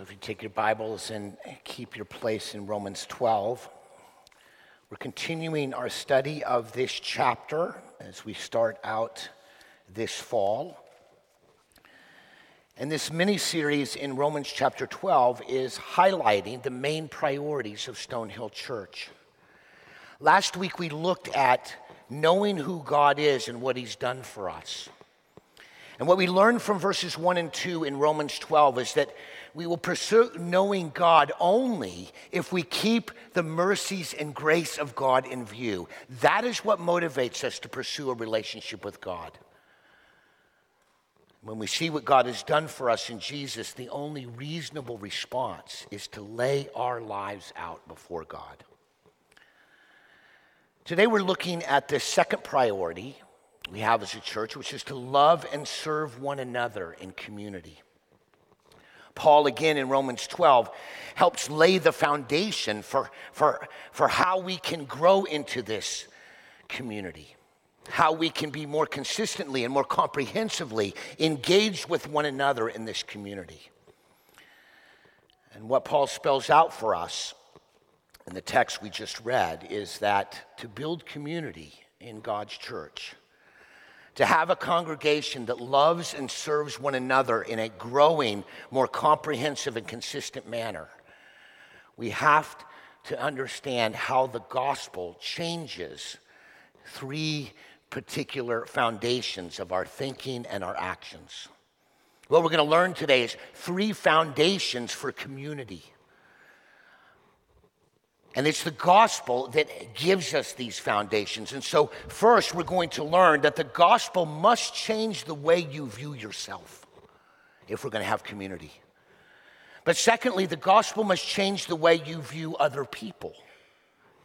So if you take your Bibles and keep your place in Romans 12, we're continuing our study of this chapter as we start out this fall. And this mini series in Romans chapter 12 is highlighting the main priorities of Stonehill Church. Last week we looked at knowing who God is and what He's done for us. And what we learned from verses 1 and 2 in Romans 12 is that we will pursue knowing God only if we keep the mercies and grace of God in view. That is what motivates us to pursue a relationship with God. When we see what God has done for us in Jesus, the only reasonable response is to lay our lives out before God. Today we're looking at the second priority we have as a church, which is to love and serve one another in community. Paul, again in Romans 12, helps lay the foundation for, for, for how we can grow into this community, how we can be more consistently and more comprehensively engaged with one another in this community. And what Paul spells out for us in the text we just read is that to build community in God's church, to have a congregation that loves and serves one another in a growing, more comprehensive, and consistent manner, we have to understand how the gospel changes three particular foundations of our thinking and our actions. What we're going to learn today is three foundations for community. And it's the gospel that gives us these foundations. And so, first, we're going to learn that the gospel must change the way you view yourself if we're going to have community. But secondly, the gospel must change the way you view other people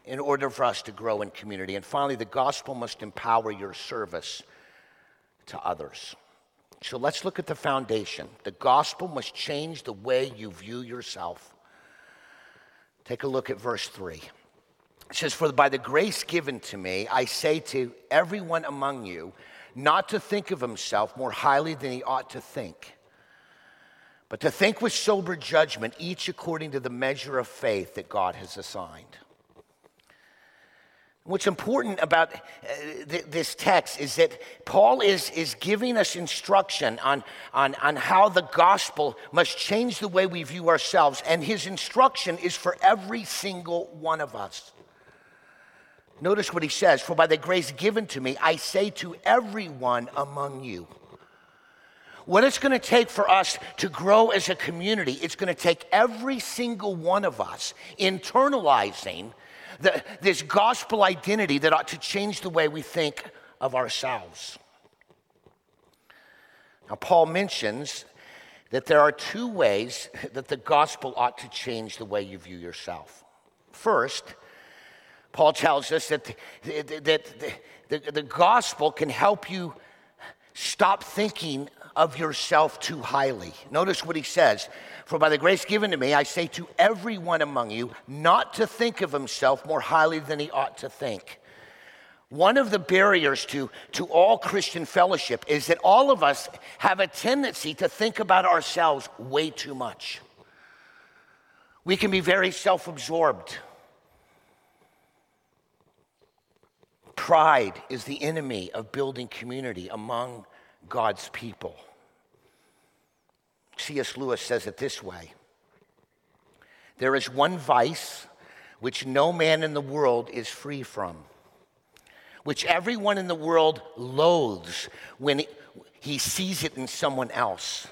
in order for us to grow in community. And finally, the gospel must empower your service to others. So let's look at the foundation. The gospel must change the way you view yourself Take a look at verse 3. It says, For by the grace given to me, I say to everyone among you, not to think of himself more highly than he ought to think, but to think with sober judgment, each according to the measure of faith that God has assigned. What's important about uh, th- this text is that Paul is, is giving us instruction on, on, on how the gospel must change the way we view ourselves, and his instruction is for every single one of us. Notice what he says For by the grace given to me, I say to everyone among you. What it's going to take for us to grow as a community, it's going to take every single one of us internalizing the, this gospel identity that ought to change the way we think of ourselves. Now, Paul mentions that there are two ways that the gospel ought to change the way you view yourself. First, Paul tells us that, the, that the, the, the gospel can help you stop thinking of yourself too highly. Notice what he says For by the grace given to me, I say to everyone among you not to think of himself more highly than he ought to think. One of the barriers to, to all Christian fellowship is that all of us have a tendency to think about ourselves way too much. We can be very self absorbed. Pride is the enemy of building community among God's people. C.S. Lewis says it this way There is one vice which no man in the world is free from, which everyone in the world loathes when he sees it in someone else,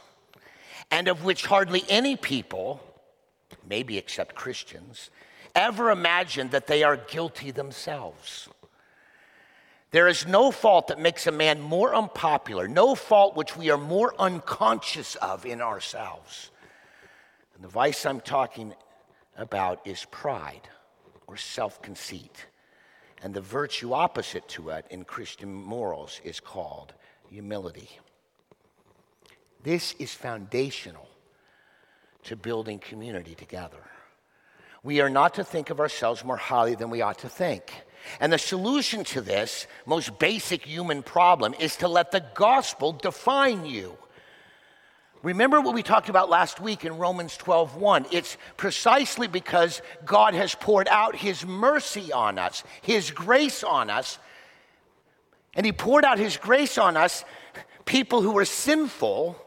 and of which hardly any people, maybe except Christians, ever imagine that they are guilty themselves. There is no fault that makes a man more unpopular, no fault which we are more unconscious of in ourselves. And the vice I'm talking about is pride or self conceit. And the virtue opposite to it in Christian morals is called humility. This is foundational to building community together. We are not to think of ourselves more highly than we ought to think. And the solution to this most basic human problem is to let the gospel define you. Remember what we talked about last week in Romans 12:1. It's precisely because God has poured out his mercy on us, his grace on us. And he poured out his grace on us, people who were sinful,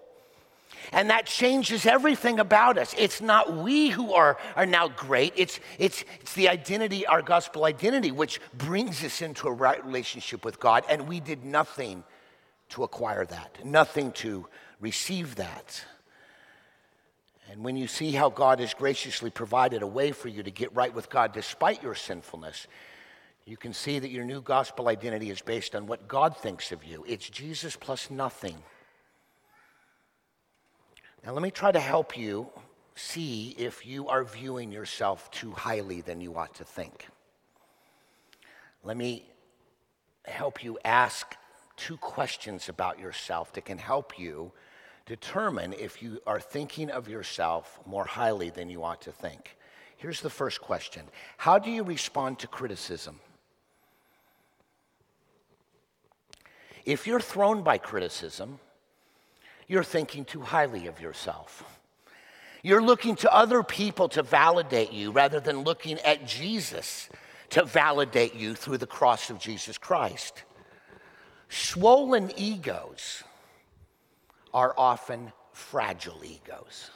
and that changes everything about us. It's not we who are, are now great, it's, it's, it's the identity, our gospel identity, which brings us into a right relationship with God, and we did nothing to acquire that, nothing to receive that. And when you see how God has graciously provided a way for you to get right with God despite your sinfulness, you can see that your new gospel identity is based on what God thinks of you. It's Jesus plus nothing. Now, let me try to help you see if you are viewing yourself too highly than you ought to think. Let me help you ask two questions about yourself that can help you determine if you are thinking of yourself more highly than you ought to think. Here's the first question How do you respond to criticism? If you're thrown by criticism, you're thinking too highly of yourself. You're looking to other people to validate you rather than looking at Jesus to validate you through the cross of Jesus Christ. Swollen egos are often fragile egos.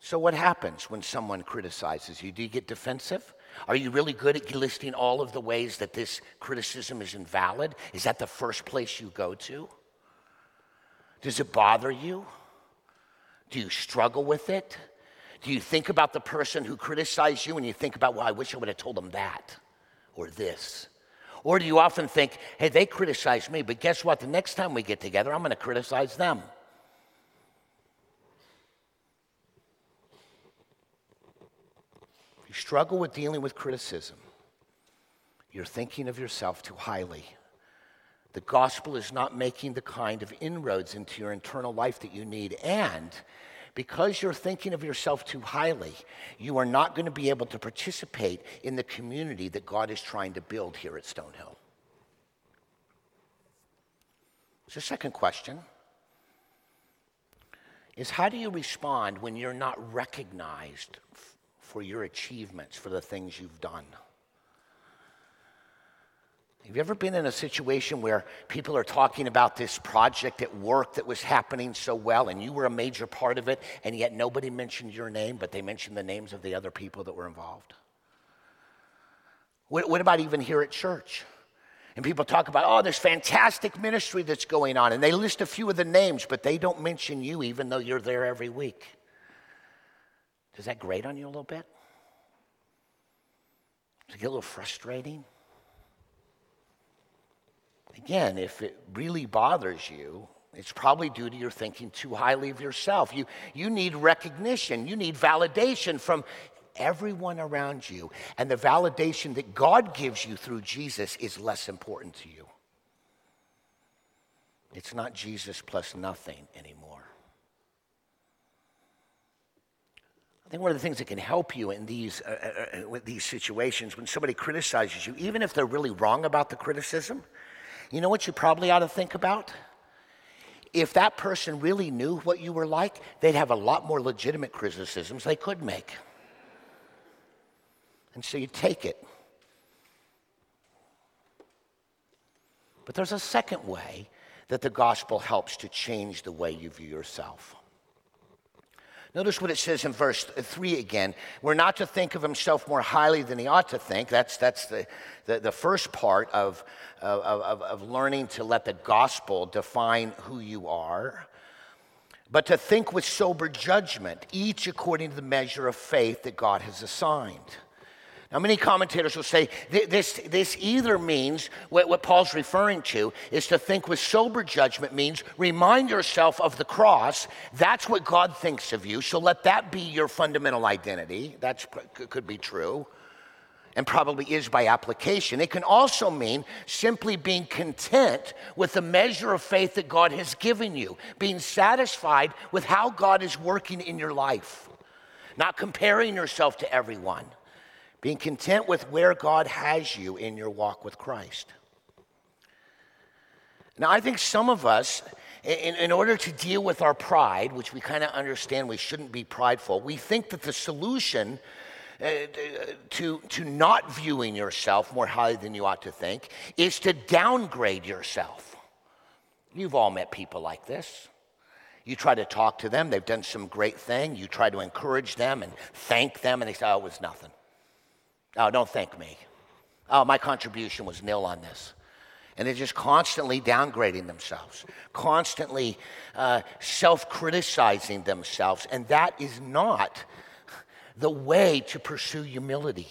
So, what happens when someone criticizes you? Do you get defensive? Are you really good at listing all of the ways that this criticism is invalid? Is that the first place you go to? Does it bother you? Do you struggle with it? Do you think about the person who criticized you and you think about, well, I wish I would have told them that or this? Or do you often think, hey, they criticized me, but guess what? The next time we get together, I'm going to criticize them. You struggle with dealing with criticism, you're thinking of yourself too highly. The gospel is not making the kind of inroads into your internal life that you need. And because you're thinking of yourself too highly, you are not going to be able to participate in the community that God is trying to build here at Stonehill. So, the second question is how do you respond when you're not recognized for your achievements, for the things you've done? Have you ever been in a situation where people are talking about this project at work that was happening so well and you were a major part of it and yet nobody mentioned your name, but they mentioned the names of the other people that were involved? What, what about even here at church? And people talk about, oh, there's fantastic ministry that's going on. And they list a few of the names, but they don't mention you even though you're there every week. Does that grate on you a little bit? Does it get a little frustrating? Again, if it really bothers you, it's probably due to your thinking too highly of yourself. You, you need recognition, you need validation from everyone around you. And the validation that God gives you through Jesus is less important to you. It's not Jesus plus nothing anymore. I think one of the things that can help you in these, uh, uh, uh with these situations, when somebody criticizes you, even if they're really wrong about the criticism, you know what you probably ought to think about? If that person really knew what you were like, they'd have a lot more legitimate criticisms they could make. And so you take it. But there's a second way that the gospel helps to change the way you view yourself. Notice what it says in verse 3 again. We're not to think of himself more highly than he ought to think. That's, that's the, the, the first part of, of, of, of learning to let the gospel define who you are. But to think with sober judgment, each according to the measure of faith that God has assigned. Now, many commentators will say this, this either means what, what Paul's referring to is to think with sober judgment means remind yourself of the cross. That's what God thinks of you. So let that be your fundamental identity. That could be true and probably is by application. It can also mean simply being content with the measure of faith that God has given you, being satisfied with how God is working in your life, not comparing yourself to everyone being content with where God has you in your walk with Christ. Now, I think some of us in, in order to deal with our pride, which we kind of understand we shouldn't be prideful, we think that the solution uh, to, to not viewing yourself more highly than you ought to think is to downgrade yourself. You've all met people like this. You try to talk to them, they've done some great thing. You try to encourage them and thank them, and they say, Oh, it was nothing. Oh, don't thank me. Oh, my contribution was nil on this. And they're just constantly downgrading themselves, constantly uh, self criticizing themselves. And that is not the way to pursue humility.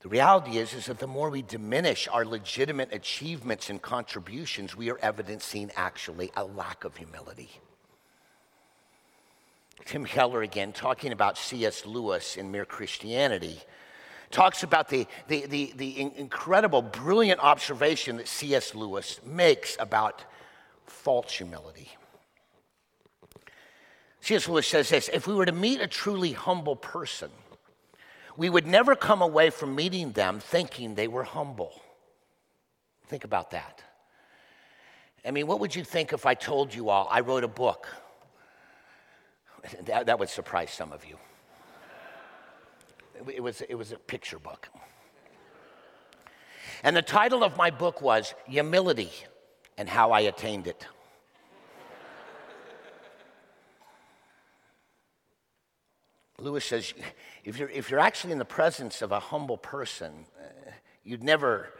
The reality is, is that the more we diminish our legitimate achievements and contributions, we are evidencing actually a lack of humility. Tim Keller again, talking about C.S. Lewis in Mere Christianity, talks about the, the, the, the incredible, brilliant observation that C.S. Lewis makes about false humility. C.S. Lewis says this if we were to meet a truly humble person, we would never come away from meeting them thinking they were humble. Think about that. I mean, what would you think if I told you all I wrote a book? That, that would surprise some of you. It was, it was a picture book. And the title of my book was Humility and How I Attained It. Lewis says if you're, if you're actually in the presence of a humble person, uh, you'd, never,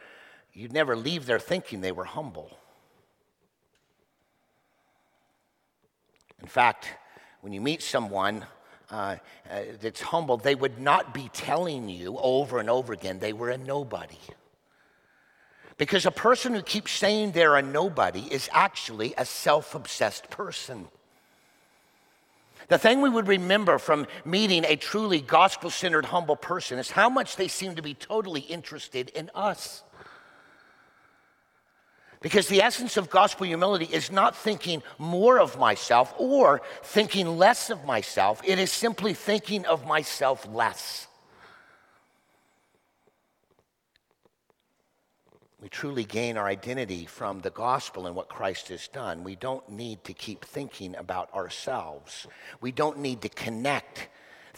you'd never leave there thinking they were humble. In fact, when you meet someone uh, uh, that's humble, they would not be telling you over and over again they were a nobody. Because a person who keeps saying they're a nobody is actually a self obsessed person. The thing we would remember from meeting a truly gospel centered, humble person is how much they seem to be totally interested in us. Because the essence of gospel humility is not thinking more of myself or thinking less of myself, it is simply thinking of myself less. We truly gain our identity from the gospel and what Christ has done. We don't need to keep thinking about ourselves. We don't need to connect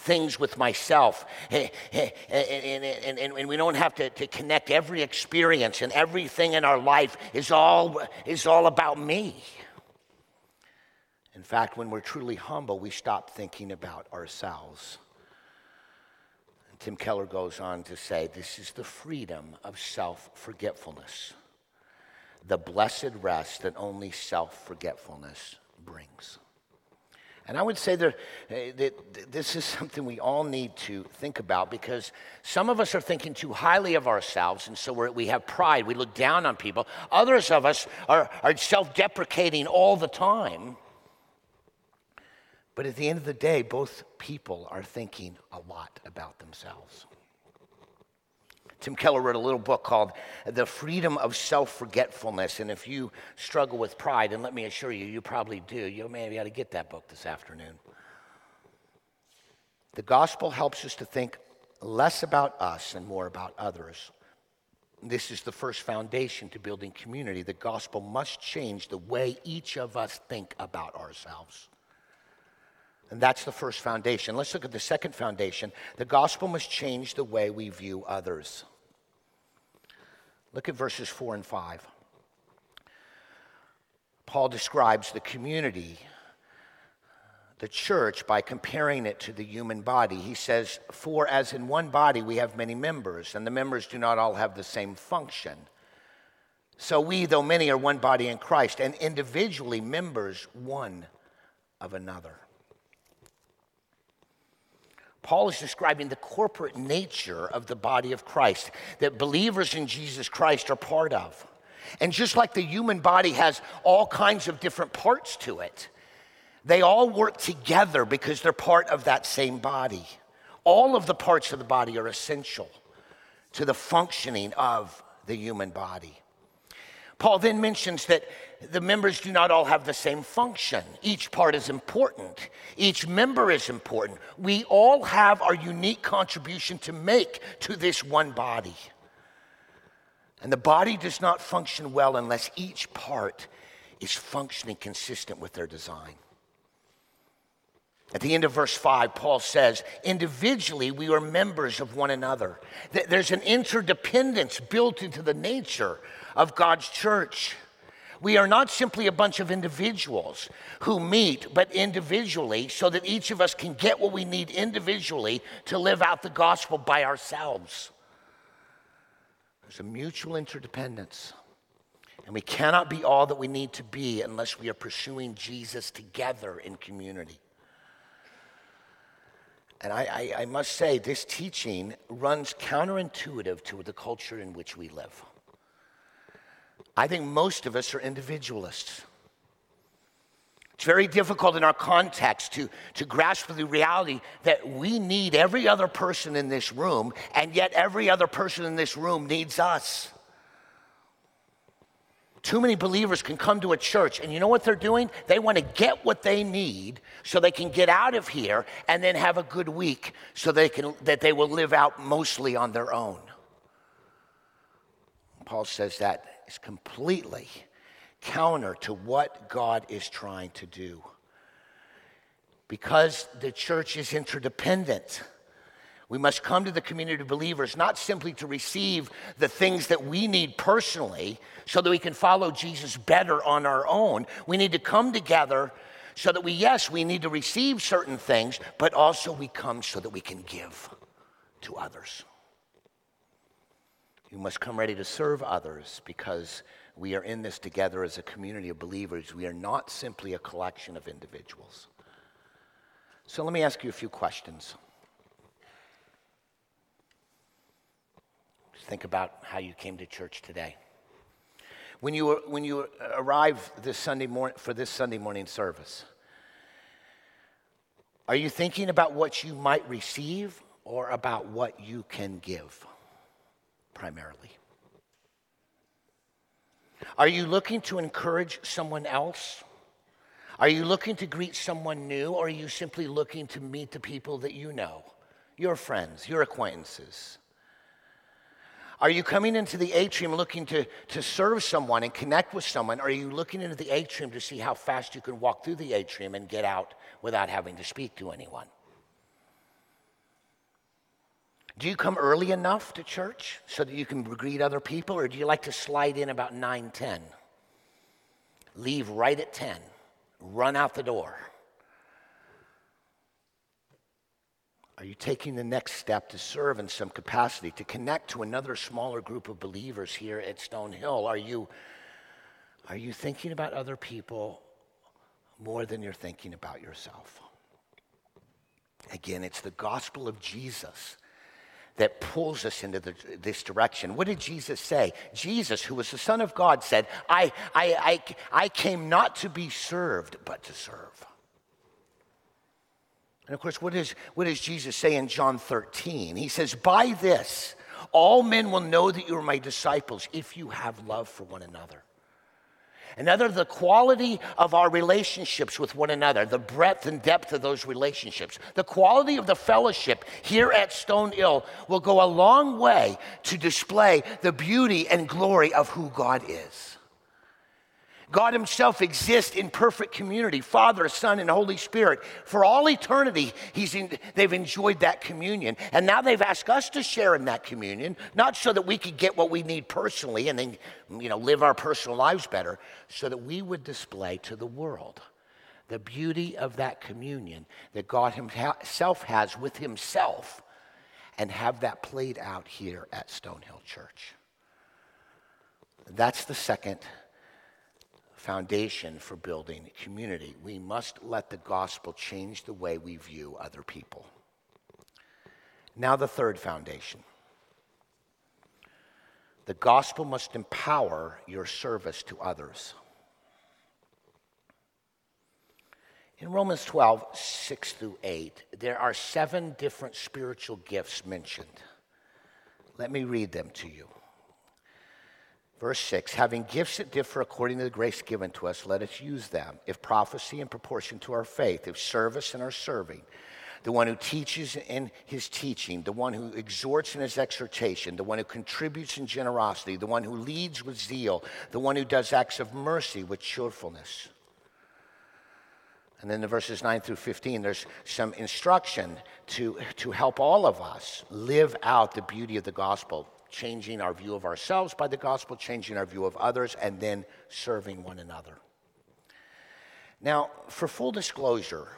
things with myself. And, and, and, we don't have to, to connect every experience and everything in our life is all, is all about me. In fact, when we're truly humble, we stop thinking about ourselves. And Tim Keller goes on to say this is the freedom of self forgetfulness, the blessed rest that only self forgetfulness brings. And I would say that, eh, that this is something we all need to think about because some of us are thinking too highly of ourselves, and so we have pride. We look down on people. Others of us are, are self deprecating all the time. But at the end of the day, both people are thinking a lot about themselves. Tim Keller wrote a little book called The Freedom of Self Forgetfulness. And if you struggle with pride, and let me assure you, you probably do, you maybe ought to get that book this afternoon. The gospel helps us to think less about us and more about others. This is the first foundation to building community. The gospel must change the way each of us think about ourselves. And that's the first foundation. Let's look at the second foundation. The gospel must change the way we view others. Look at verses 4 and 5. Paul describes the community, the church, by comparing it to the human body. He says, For as in one body we have many members, and the members do not all have the same function. So we, though many, are one body in Christ, and individually members one of another. Paul is describing the corporate nature of the body of Christ that believers in Jesus Christ are part of. And just like the human body has all kinds of different parts to it, they all work together because they're part of that same body. All of the parts of the body are essential to the functioning of the human body. Paul then mentions that the members do not all have the same function. Each part is important, each member is important. We all have our unique contribution to make to this one body. And the body does not function well unless each part is functioning consistent with their design. At the end of verse 5, Paul says, individually, we are members of one another. There's an interdependence built into the nature of God's church. We are not simply a bunch of individuals who meet, but individually, so that each of us can get what we need individually to live out the gospel by ourselves. There's a mutual interdependence. And we cannot be all that we need to be unless we are pursuing Jesus together in community. And I, I, I, must say, this teaching runs counterintuitive to the culture in which we live. I think most of us are individualists. It's very difficult in our context to, to grasp the reality that we need every other person in this room, and yet every other person in this room needs us. Too many believers can come to a church, and you know what they're doing? They want to get what they need so they can get out of here and then have a good week so they can, that they will live out mostly on their own. Paul says that is completely counter to what God is trying to do. Because the church is interdependent. We must come to the community of believers not simply to receive the things that we need personally so that we can follow Jesus better on our own. We need to come together so that we, yes, we need to receive certain things, but also we come so that we can give to others. You must come ready to serve others because we are in this together as a community of believers. We are not simply a collection of individuals. So let me ask you a few questions. Think about how you came to church today. When you, when you arrive this Sunday morning for this Sunday morning service, are you thinking about what you might receive or about what you can give primarily? Are you looking to encourage someone else? Are you looking to greet someone new, or are you simply looking to meet the people that you know, your friends, your acquaintances? Are you coming into the atrium looking to, to serve someone and connect with someone? Or are you looking into the atrium to see how fast you can walk through the atrium and get out without having to speak to anyone? Do you come early enough to church so that you can greet other people, or do you like to slide in about 9 10? Leave right at 10, run out the door. Are you taking the next step to serve in some capacity, to connect to another smaller group of believers here at Stonehill? Are you, are you thinking about other people more than you're thinking about yourself? Again, it's the gospel of Jesus that pulls us into the, this direction. What did Jesus say? Jesus, who was the Son of God, said, I, I, I, I came not to be served, but to serve. And of course, what, is, what does Jesus say in John 13? He says, By this, all men will know that you are my disciples if you have love for one another. Another, the quality of our relationships with one another, the breadth and depth of those relationships, the quality of the fellowship here at Stonehill will go a long way to display the beauty and glory of who God is. God Himself exists in perfect community Father, Son, and Holy Spirit. For all eternity, he's in, they've enjoyed that communion. And now they've asked us to share in that communion, not so that we could get what we need personally and then you know, live our personal lives better, so that we would display to the world the beauty of that communion that God Himself has with Himself and have that played out here at Stonehill Church. That's the second foundation for building community. We must let the gospel change the way we view other people. Now, the third foundation the gospel must empower your service to others. In Romans 12, 6 through 8, there are seven different spiritual gifts mentioned. Let me read them to you. Verse 6 Having gifts that differ according to the grace given to us, let us use them. If prophecy in proportion to our faith, if service in our serving, the one who teaches in his teaching, the one who exhorts in his exhortation, the one who contributes in generosity, the one who leads with zeal, the one who does acts of mercy with cheerfulness. And then the verses 9 through 15, there's some instruction to, to help all of us live out the beauty of the gospel, changing our view of ourselves by the gospel, changing our view of others, and then serving one another. Now, for full disclosure,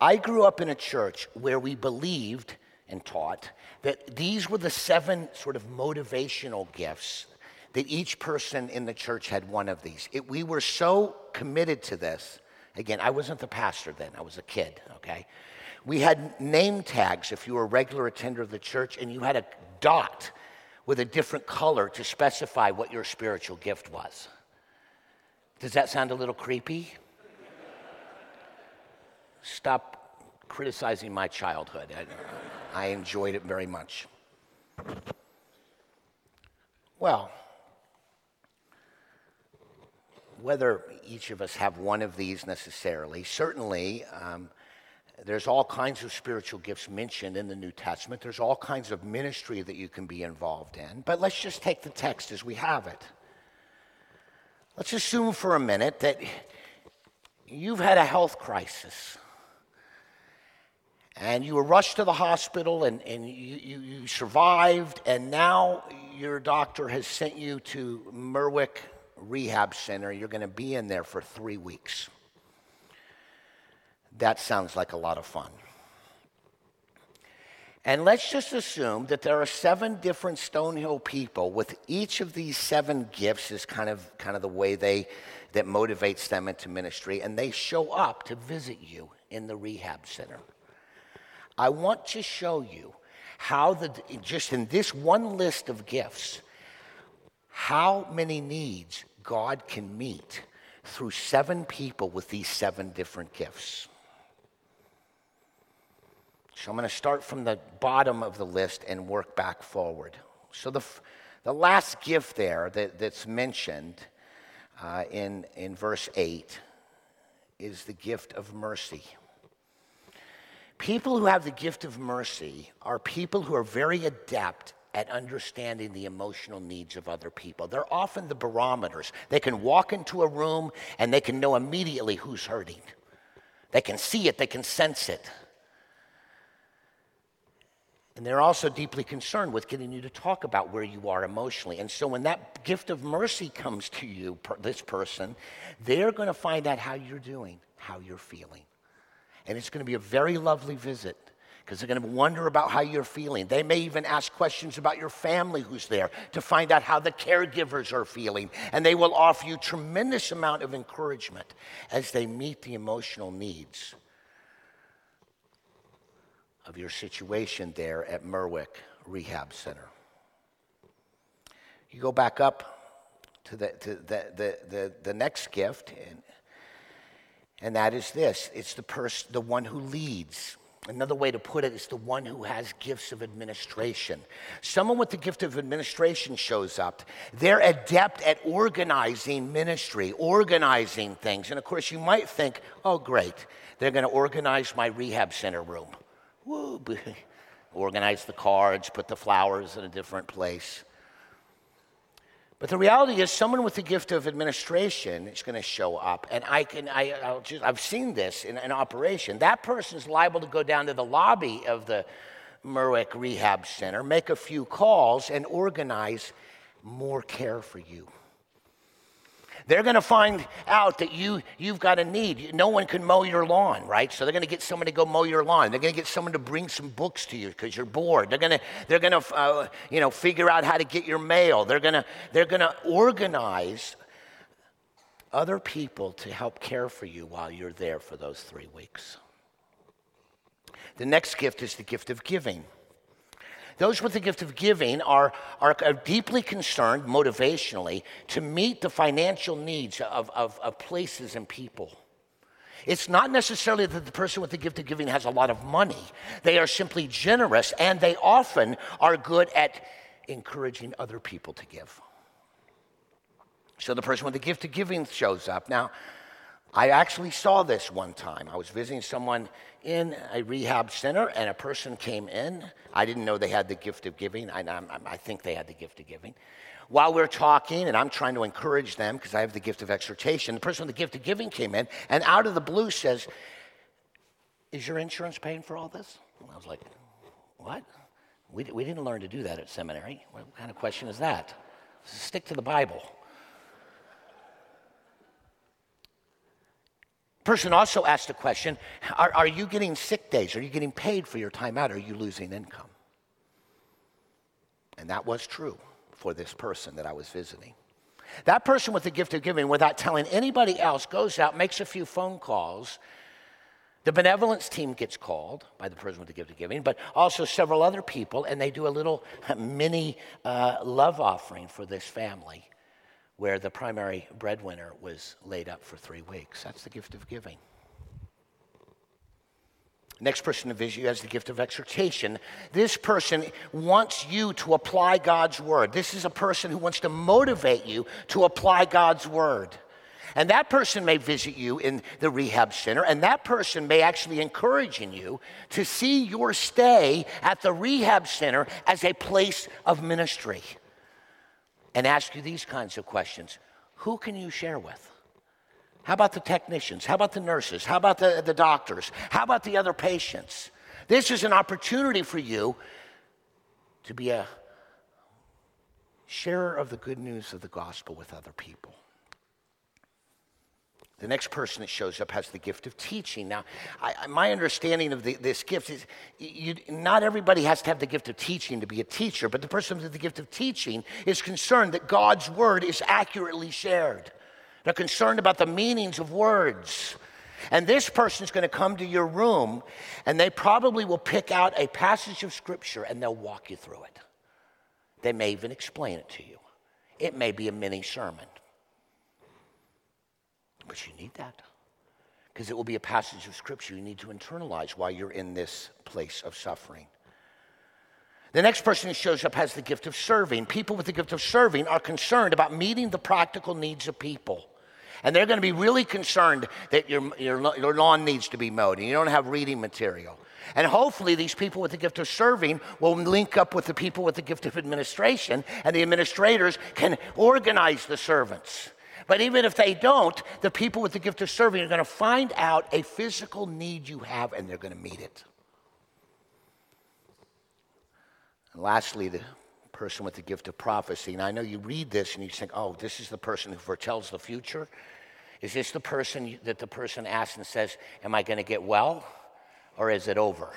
I grew up in a church where we believed and taught that these were the seven sort of motivational gifts that each person in the church had one of these. It, we were so committed to this. Again, I wasn't the pastor then, I was a kid, okay? We had name tags if you were a regular attender of the church, and you had a dot with a different color to specify what your spiritual gift was. Does that sound a little creepy? stop criticizing my childhood. I, I enjoyed it very much. Well, whether each of us have one of these necessarily, certainly um, there's all kinds of spiritual gifts mentioned in the New Testament. There's all kinds of ministry that you can be involved in. But let's just take the text as we have it. Let's assume for a minute that you've had a health crisis and you were rushed to the hospital and, and you, you, you, survived, and now your doctor has sent you to Merwick Rehab Center. You're going to be in there for three weeks. That sounds like a lot of fun. And let's just assume that there are seven different Stonehill people with each of these seven gifts is kind of, kind of the way they, that motivates them into ministry, and they show up to visit you in the rehab center. I want to show you how the, just in this one list of gifts, how many needs God can meet through seven people with these seven different gifts. So I'm going to start from the bottom of the list and work back forward. So the, the last gift there that, that's mentioned uh, in, in verse 8 is the gift of mercy. People who have the gift of mercy are people who are very adept at understanding the emotional needs of other people. They're often the barometers. They can walk into a room and they can know immediately who's hurting. They can see it, they can sense it. And they're also deeply concerned with getting you to talk about where you are emotionally. And so when that gift of mercy comes to you, this person, they're going to find out how you're doing, how you're feeling. And it's going to be a very lovely visit because they're going to wonder about how you're feeling. They may even ask questions about your family who's there to find out how the caregivers are feeling. And they will offer you tremendous amount of encouragement as they meet the emotional needs of your situation there at Merwick Rehab Center. You go back up to the, to the, the, the, the next gift, and and that is this it's the person, the one who leads. Another way to put it is the one who has gifts of administration. Someone with the gift of administration shows up. They're adept at organizing ministry, organizing things. And of course, you might think, oh, great, they're going to organize my rehab center room. Woo, organize the cards, put the flowers in a different place. But the reality is, someone with the gift of administration is going to show up, and I can, I, I'll just, I've seen this in an operation. That person is liable to go down to the lobby of the Merwick Rehab Center, make a few calls, and organize more care for you. They're going to find out that you, you've got a need. No one can mow your lawn, right? So they're going to get someone to go mow your lawn. They're going to get someone to bring some books to you because you're bored. They're going to, they're going to uh, you know, figure out how to get your mail. They're going to, they're going to organize other people to help care for you while you're there for those three weeks. The next gift is the gift of giving. Those with the gift of giving are, are deeply concerned motivationally to meet the financial needs of, of, of places and people. It's not necessarily that the person with the gift of giving has a lot of money. They are simply generous and they often are good at encouraging other people to give. So the person with the gift of giving shows up. Now, I actually saw this one time. I was visiting someone in a rehab center, and a person came in. I didn't know they had the gift of giving. I, I, I think they had the gift of giving. While we're talking, and I'm trying to encourage them because I have the gift of exhortation, the person with the gift of giving came in, and out of the blue says, Is your insurance paying for all this? And I was like, What? We, we didn't learn to do that at seminary. What kind of question is that? Stick to the Bible. Person also asked a question are, are you getting sick days? Are you getting paid for your time out? Are you losing income? And that was true for this person that I was visiting. That person with the gift of giving, without telling anybody else, goes out, makes a few phone calls. The benevolence team gets called by the person with the gift of giving, but also several other people, and they do a little mini uh, love offering for this family where the primary breadwinner was laid up for three weeks. That's the gift of giving. Next person to visit you has the gift of exhortation. This person wants you to apply God's word. This is a person who wants to motivate you to apply God's word. And that person may visit you in the rehab center, and that person may actually encourage in you to see your stay at the rehab center as a place of ministry and ask you these kinds of questions Who can you share with? How about the technicians? How about the nurses? How about the, the doctors? How about the other patients? This is an opportunity for you to be a sharer of the good news of the gospel with other people. The next person that shows up has the gift of teaching. Now, I, my understanding of the, this gift is you, not everybody has to have the gift of teaching to be a teacher, but the person with the gift of teaching is concerned that God's word is accurately shared. They're concerned about the meanings of words. And this person's going to come to your room and they probably will pick out a passage of scripture and they'll walk you through it. They may even explain it to you. It may be a mini sermon. But you need that because it will be a passage of scripture you need to internalize while you're in this place of suffering. The next person who shows up has the gift of serving. People with the gift of serving are concerned about meeting the practical needs of people. And they're going to be really concerned that your, your, your lawn needs to be mowed and you don't have reading material. And hopefully, these people with the gift of serving will link up with the people with the gift of administration, and the administrators can organize the servants but even if they don't, the people with the gift of serving are going to find out a physical need you have and they're going to meet it. And lastly, the person with the gift of prophecy. And I know you read this and you think, oh, this is the person who foretells the future. Is this the person that the person asks and says, Am I going to get well or is it over?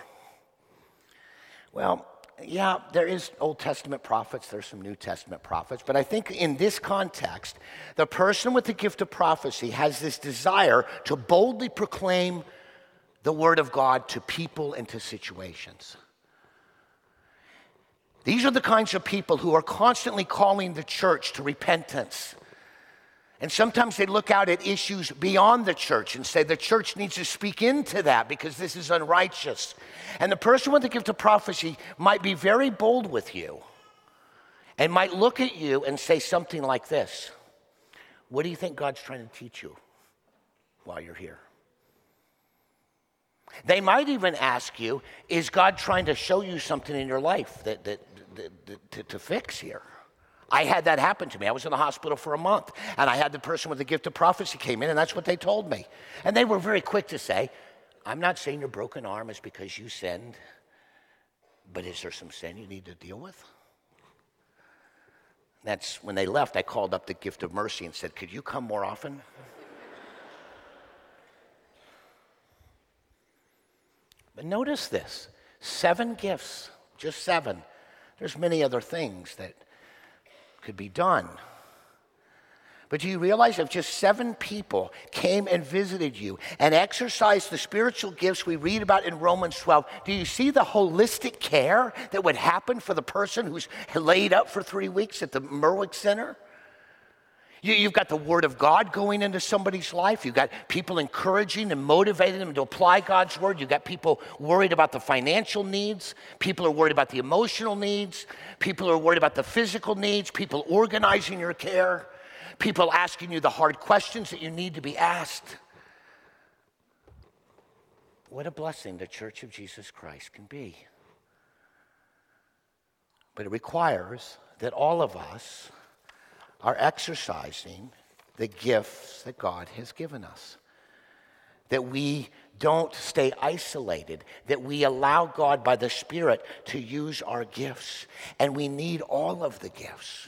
Well, yeah, there is Old Testament prophets, there's some New Testament prophets, but I think in this context, the person with the gift of prophecy has this desire to boldly proclaim the word of God to people and to situations. These are the kinds of people who are constantly calling the church to repentance and sometimes they look out at issues beyond the church and say the church needs to speak into that because this is unrighteous. And the person with the gift of prophecy might be very bold with you and might look at you and say something like this What do you think God's trying to teach you while you're here? They might even ask you, Is God trying to show you something in your life that, that, that, that to, to fix here? I had that happen to me. I was in the hospital for a month, and I had the person with the gift of prophecy came in, and that's what they told me. And they were very quick to say, I'm not saying your broken arm is because you sinned, but is there some sin you need to deal with? That's when they left, I called up the gift of mercy and said, Could you come more often? but notice this seven gifts, just seven. There's many other things that could be done. But do you realize if just seven people came and visited you and exercised the spiritual gifts we read about in Romans 12, do you see the holistic care that would happen for the person who's laid up for three weeks at the Merwick Center? You, have got the Word of God going into somebody's life. You've got people encouraging and motivating them to apply God's Word. You've got people worried about the financial needs. People are worried about the emotional needs. People are worried about the physical needs. People organizing your care. People asking you the hard questions that you need to be asked. what a blessing the Church of Jesus Christ can be. But it requires that all of us are exercising the gifts that God has given us. That we don't stay isolated, that we allow God by the Spirit to use our gifts. And we need all of the gifts.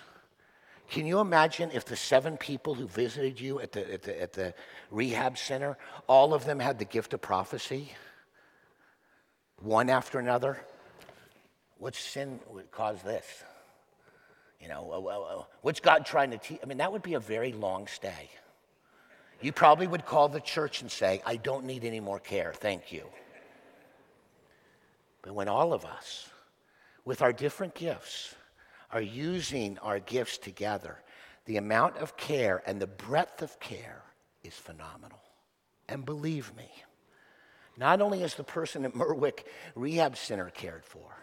Can you imagine if the seven people who visited you at the, at the, at the rehab center, all of them had the gift of prophecy? One after another? What sin would cause this? You know, uh, uh, what's God trying to teach? I mean, that would be a very long stay. You probably would call the church and say, I don't need any more care, thank you. But when all of us, with our different gifts, are using our gifts together, the amount of care and the breadth of care is phenomenal. And believe me, not only is the person at Merwick Rehab Center cared for,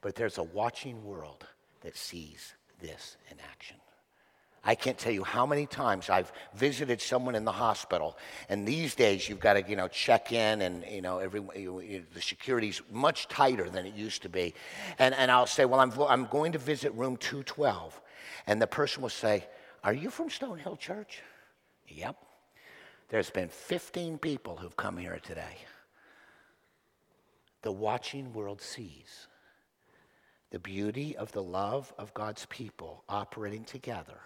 but there's a watching world that sees this in action. I can't tell you how many times I've visited someone in the hospital, and these days you've got to, you know, check in, and you know, every you, the security's much tighter than it used to be, and and I'll say, well, I'm I'm going to visit room 212, and the person will say, are you from Stonehill Church? Yep. There's been 15 people who've come here today. The watching world sees the beauty of the love of God's people operating together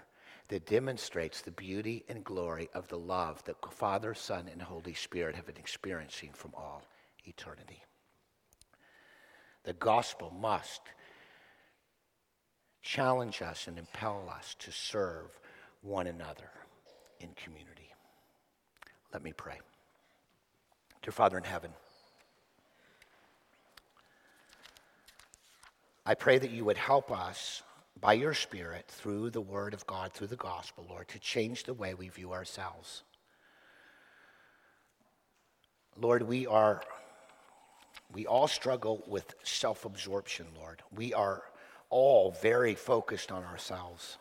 that demonstrates the beauty and glory of the love that Father, Son, and Holy Spirit have been experiencing from all eternity. The gospel must challenge us and impel us to serve one another in community. Let me pray. Dear Father in heaven, I pray that you would help us by your Spirit through the Word of God, through the gospel, Lord, to change the way we view ourselves. Lord, we are, we all struggle with self absorption, Lord. We are all very focused on ourselves.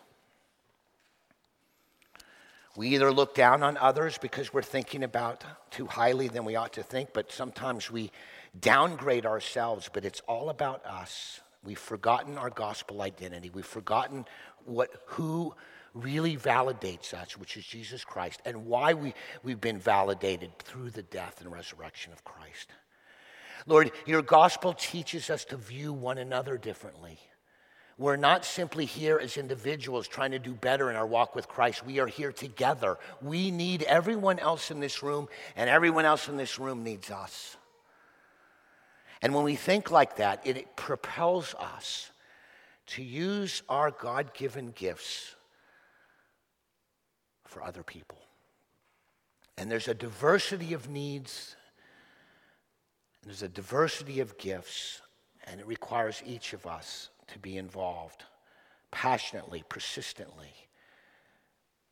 We either look down on others because we're thinking about too highly than we ought to think, but sometimes we downgrade ourselves, but it's all about us. We've forgotten our gospel identity. We've forgotten what, who really validates us, which is Jesus Christ, and why we, we've been validated through the death and resurrection of Christ. Lord, your gospel teaches us to view one another differently. We're not simply here as individuals trying to do better in our walk with Christ. We are here together. We need everyone else in this room, and everyone else in this room needs us. And when we think like that, it propels us to use our God given gifts for other people. And there's a diversity of needs, there's a diversity of gifts, and it requires each of us to be involved passionately, persistently,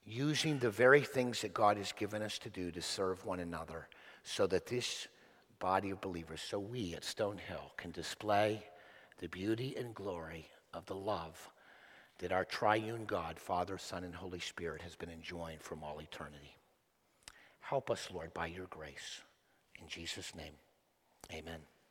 using the very things that God has given us to do to serve one another so that this body of believers, so we at Stonehill can display the beauty and glory of the love that our triune God, Father, Son, and Holy Spirit, has been enjoying from all eternity. Help us, Lord, by your grace. In Jesus' name, amen.